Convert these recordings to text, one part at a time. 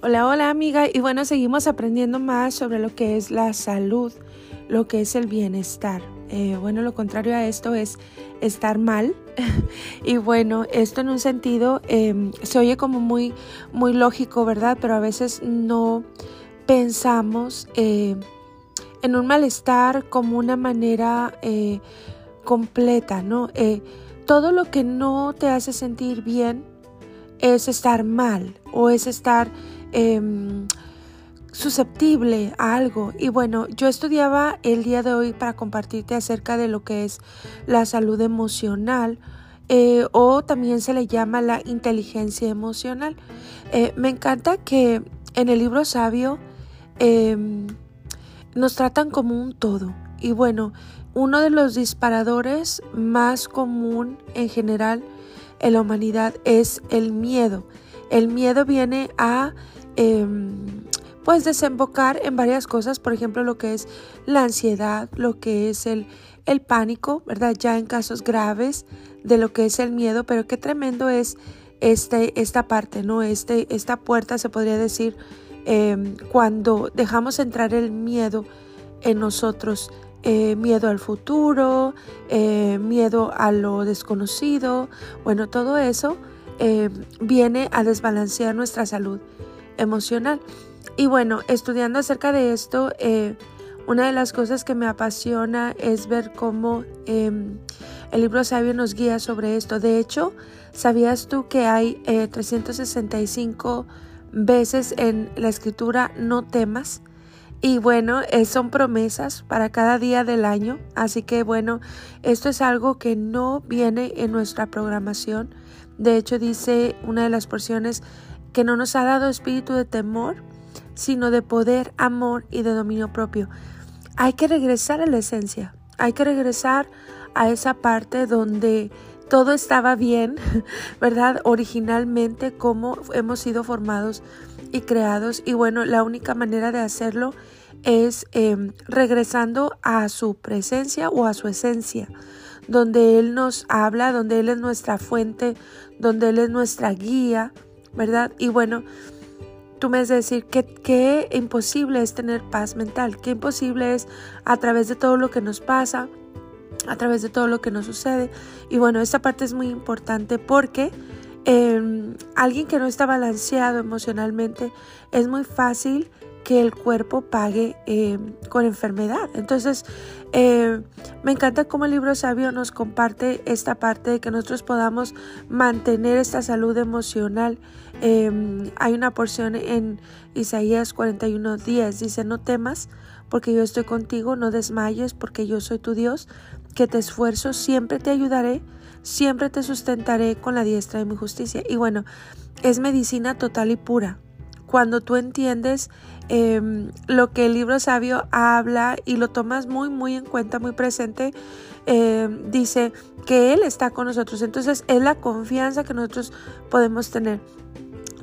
Hola, hola amiga. Y bueno, seguimos aprendiendo más sobre lo que es la salud, lo que es el bienestar. Eh, bueno, lo contrario a esto es estar mal. y bueno, esto en un sentido em, se oye como muy, muy lógico, ¿verdad? Pero a veces no pensamos eh, en un malestar como una manera eh, completa, ¿no? todo lo que no te hace sentir bien es estar mal o es estar Em, susceptible a algo. Y bueno, yo estudiaba el día de hoy para compartirte acerca de lo que es la salud emocional. Eh, o también se le llama la inteligencia emocional. Eh, me encanta que en el libro sabio em, nos tratan como un todo. Y bueno, uno de los disparadores más común en general en la humanidad es el miedo. El miedo viene a Em, pues desembocar en varias cosas, por ejemplo, lo que es la ansiedad, lo que es el, el pánico, ¿verdad? Ya en casos graves de lo que es el miedo, pero qué tremendo es este, esta parte, ¿no? Este, esta puerta, se podría decir, em, cuando dejamos entrar el miedo en nosotros, eh, miedo al futuro, eh, miedo a lo desconocido, bueno, todo eso em, viene a desbalancear nuestra salud emocional. Y bueno, estudiando acerca de esto, eh, una de las cosas que me apasiona es ver cómo em, el libro sabio nos guía sobre esto. De hecho, ¿sabías tú que hay 365 eh, veces en la escritura no temas? Y bueno, eh, son promesas para cada día del año. Así que bueno, esto es algo que no viene en nuestra programación. De hecho, dice una de las porciones, que no nos ha dado espíritu de temor, sino de poder, amor y de dominio propio. Hay que regresar a la esencia, hay que regresar a esa parte donde todo estaba bien, ¿verdad? Originalmente, como hemos sido formados y creados. Y bueno, la única manera de hacerlo es em, regresando a su presencia o a su esencia, donde Él nos habla, donde Él es nuestra fuente, donde Él es nuestra guía, ¿verdad? Y bueno, tú me has de decir que imposible es tener paz mental, qué imposible es a través de todo lo que nos pasa, a través de todo lo que nos sucede. Y bueno, esta parte es muy importante porque em, alguien que no está balanceado emocionalmente es muy fácil que el cuerpo pague em, con enfermedad. Entonces, em, me encanta cómo el libro sabio nos comparte esta parte de que nosotros podamos mantener esta salud emocional. Em, hay una porción en Isaías 41:10, dice, no temas porque yo estoy contigo, no desmayes porque yo soy tu Dios, que te esfuerzo, siempre te ayudaré, siempre te sustentaré con la diestra de mi justicia. Y bueno, es medicina total y pura cuando tú entiendes em, lo que el libro sabio habla y lo tomas muy, muy en cuenta, muy presente, em, dice que Él está con nosotros. Entonces es la confianza que nosotros podemos tener.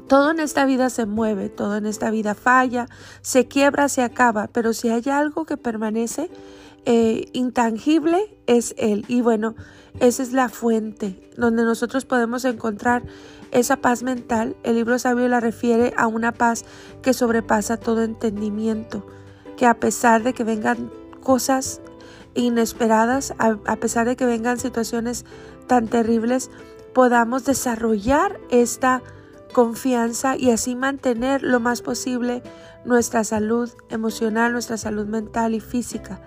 Todo en esta vida se mueve, todo en esta vida falla, se quiebra, se acaba, pero si hay algo que permanece eh, intangible es Él. Y bueno, esa es la fuente donde nosotros podemos encontrar esa paz mental, el libro sabio la refiere a una paz que sobrepasa todo entendimiento, que a pesar de que vengan cosas inesperadas, a, pesar de que vengan situaciones tan terribles, podamos desarrollar esta confianza y así mantener lo más posible nuestra salud emocional, nuestra salud mental y física.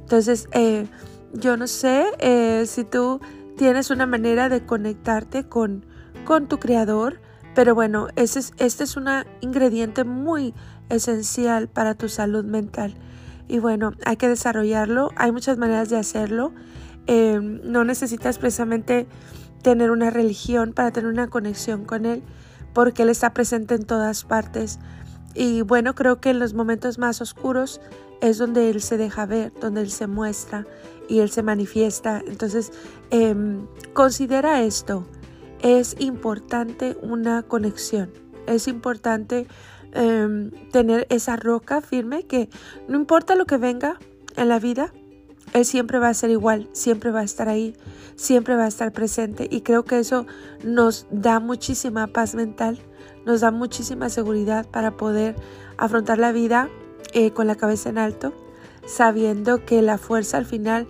Entonces, eh, yo no sé eh, si tú tienes una manera de conectarte con, con tu creador, pero bueno, ese es, este es un ingrediente muy esencial para tu salud mental. Y bueno, hay que desarrollarlo, hay muchas maneras de hacerlo. Em, no necesitas precisamente tener una religión para tener una conexión con Él, porque Él está presente en todas partes. Y bueno, creo que en los momentos más oscuros es donde Él se deja ver, donde Él se muestra y Él se manifiesta. Entonces, em, considera esto es importante una conexión, es importante em, tener esa roca firme que no importa lo que venga en la vida, Él siempre va a ser igual, siempre va a estar ahí, siempre va a estar presente. Y creo que eso nos da muchísima paz mental, nos da muchísima seguridad para poder afrontar la vida eh, con la cabeza en alto, sabiendo que la fuerza al final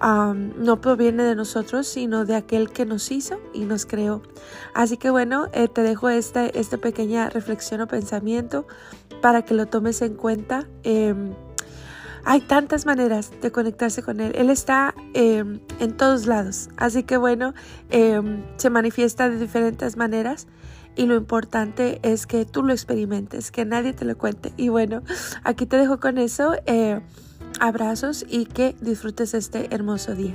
no proviene de nosotros, sino de aquel que nos hizo y nos creó. Así que bueno, eh, te dejo esta, esta pequeña reflexión o pensamiento para que lo tomes en cuenta. Em, hay tantas maneras de conectarse con Él. Él está em, en todos lados. Así que bueno, em, se manifiesta de diferentes maneras. Y lo importante es que tú lo experimentes, que nadie te lo cuente. Y bueno, aquí te dejo con eso. Eh, abrazos y que disfrutes este hermoso día.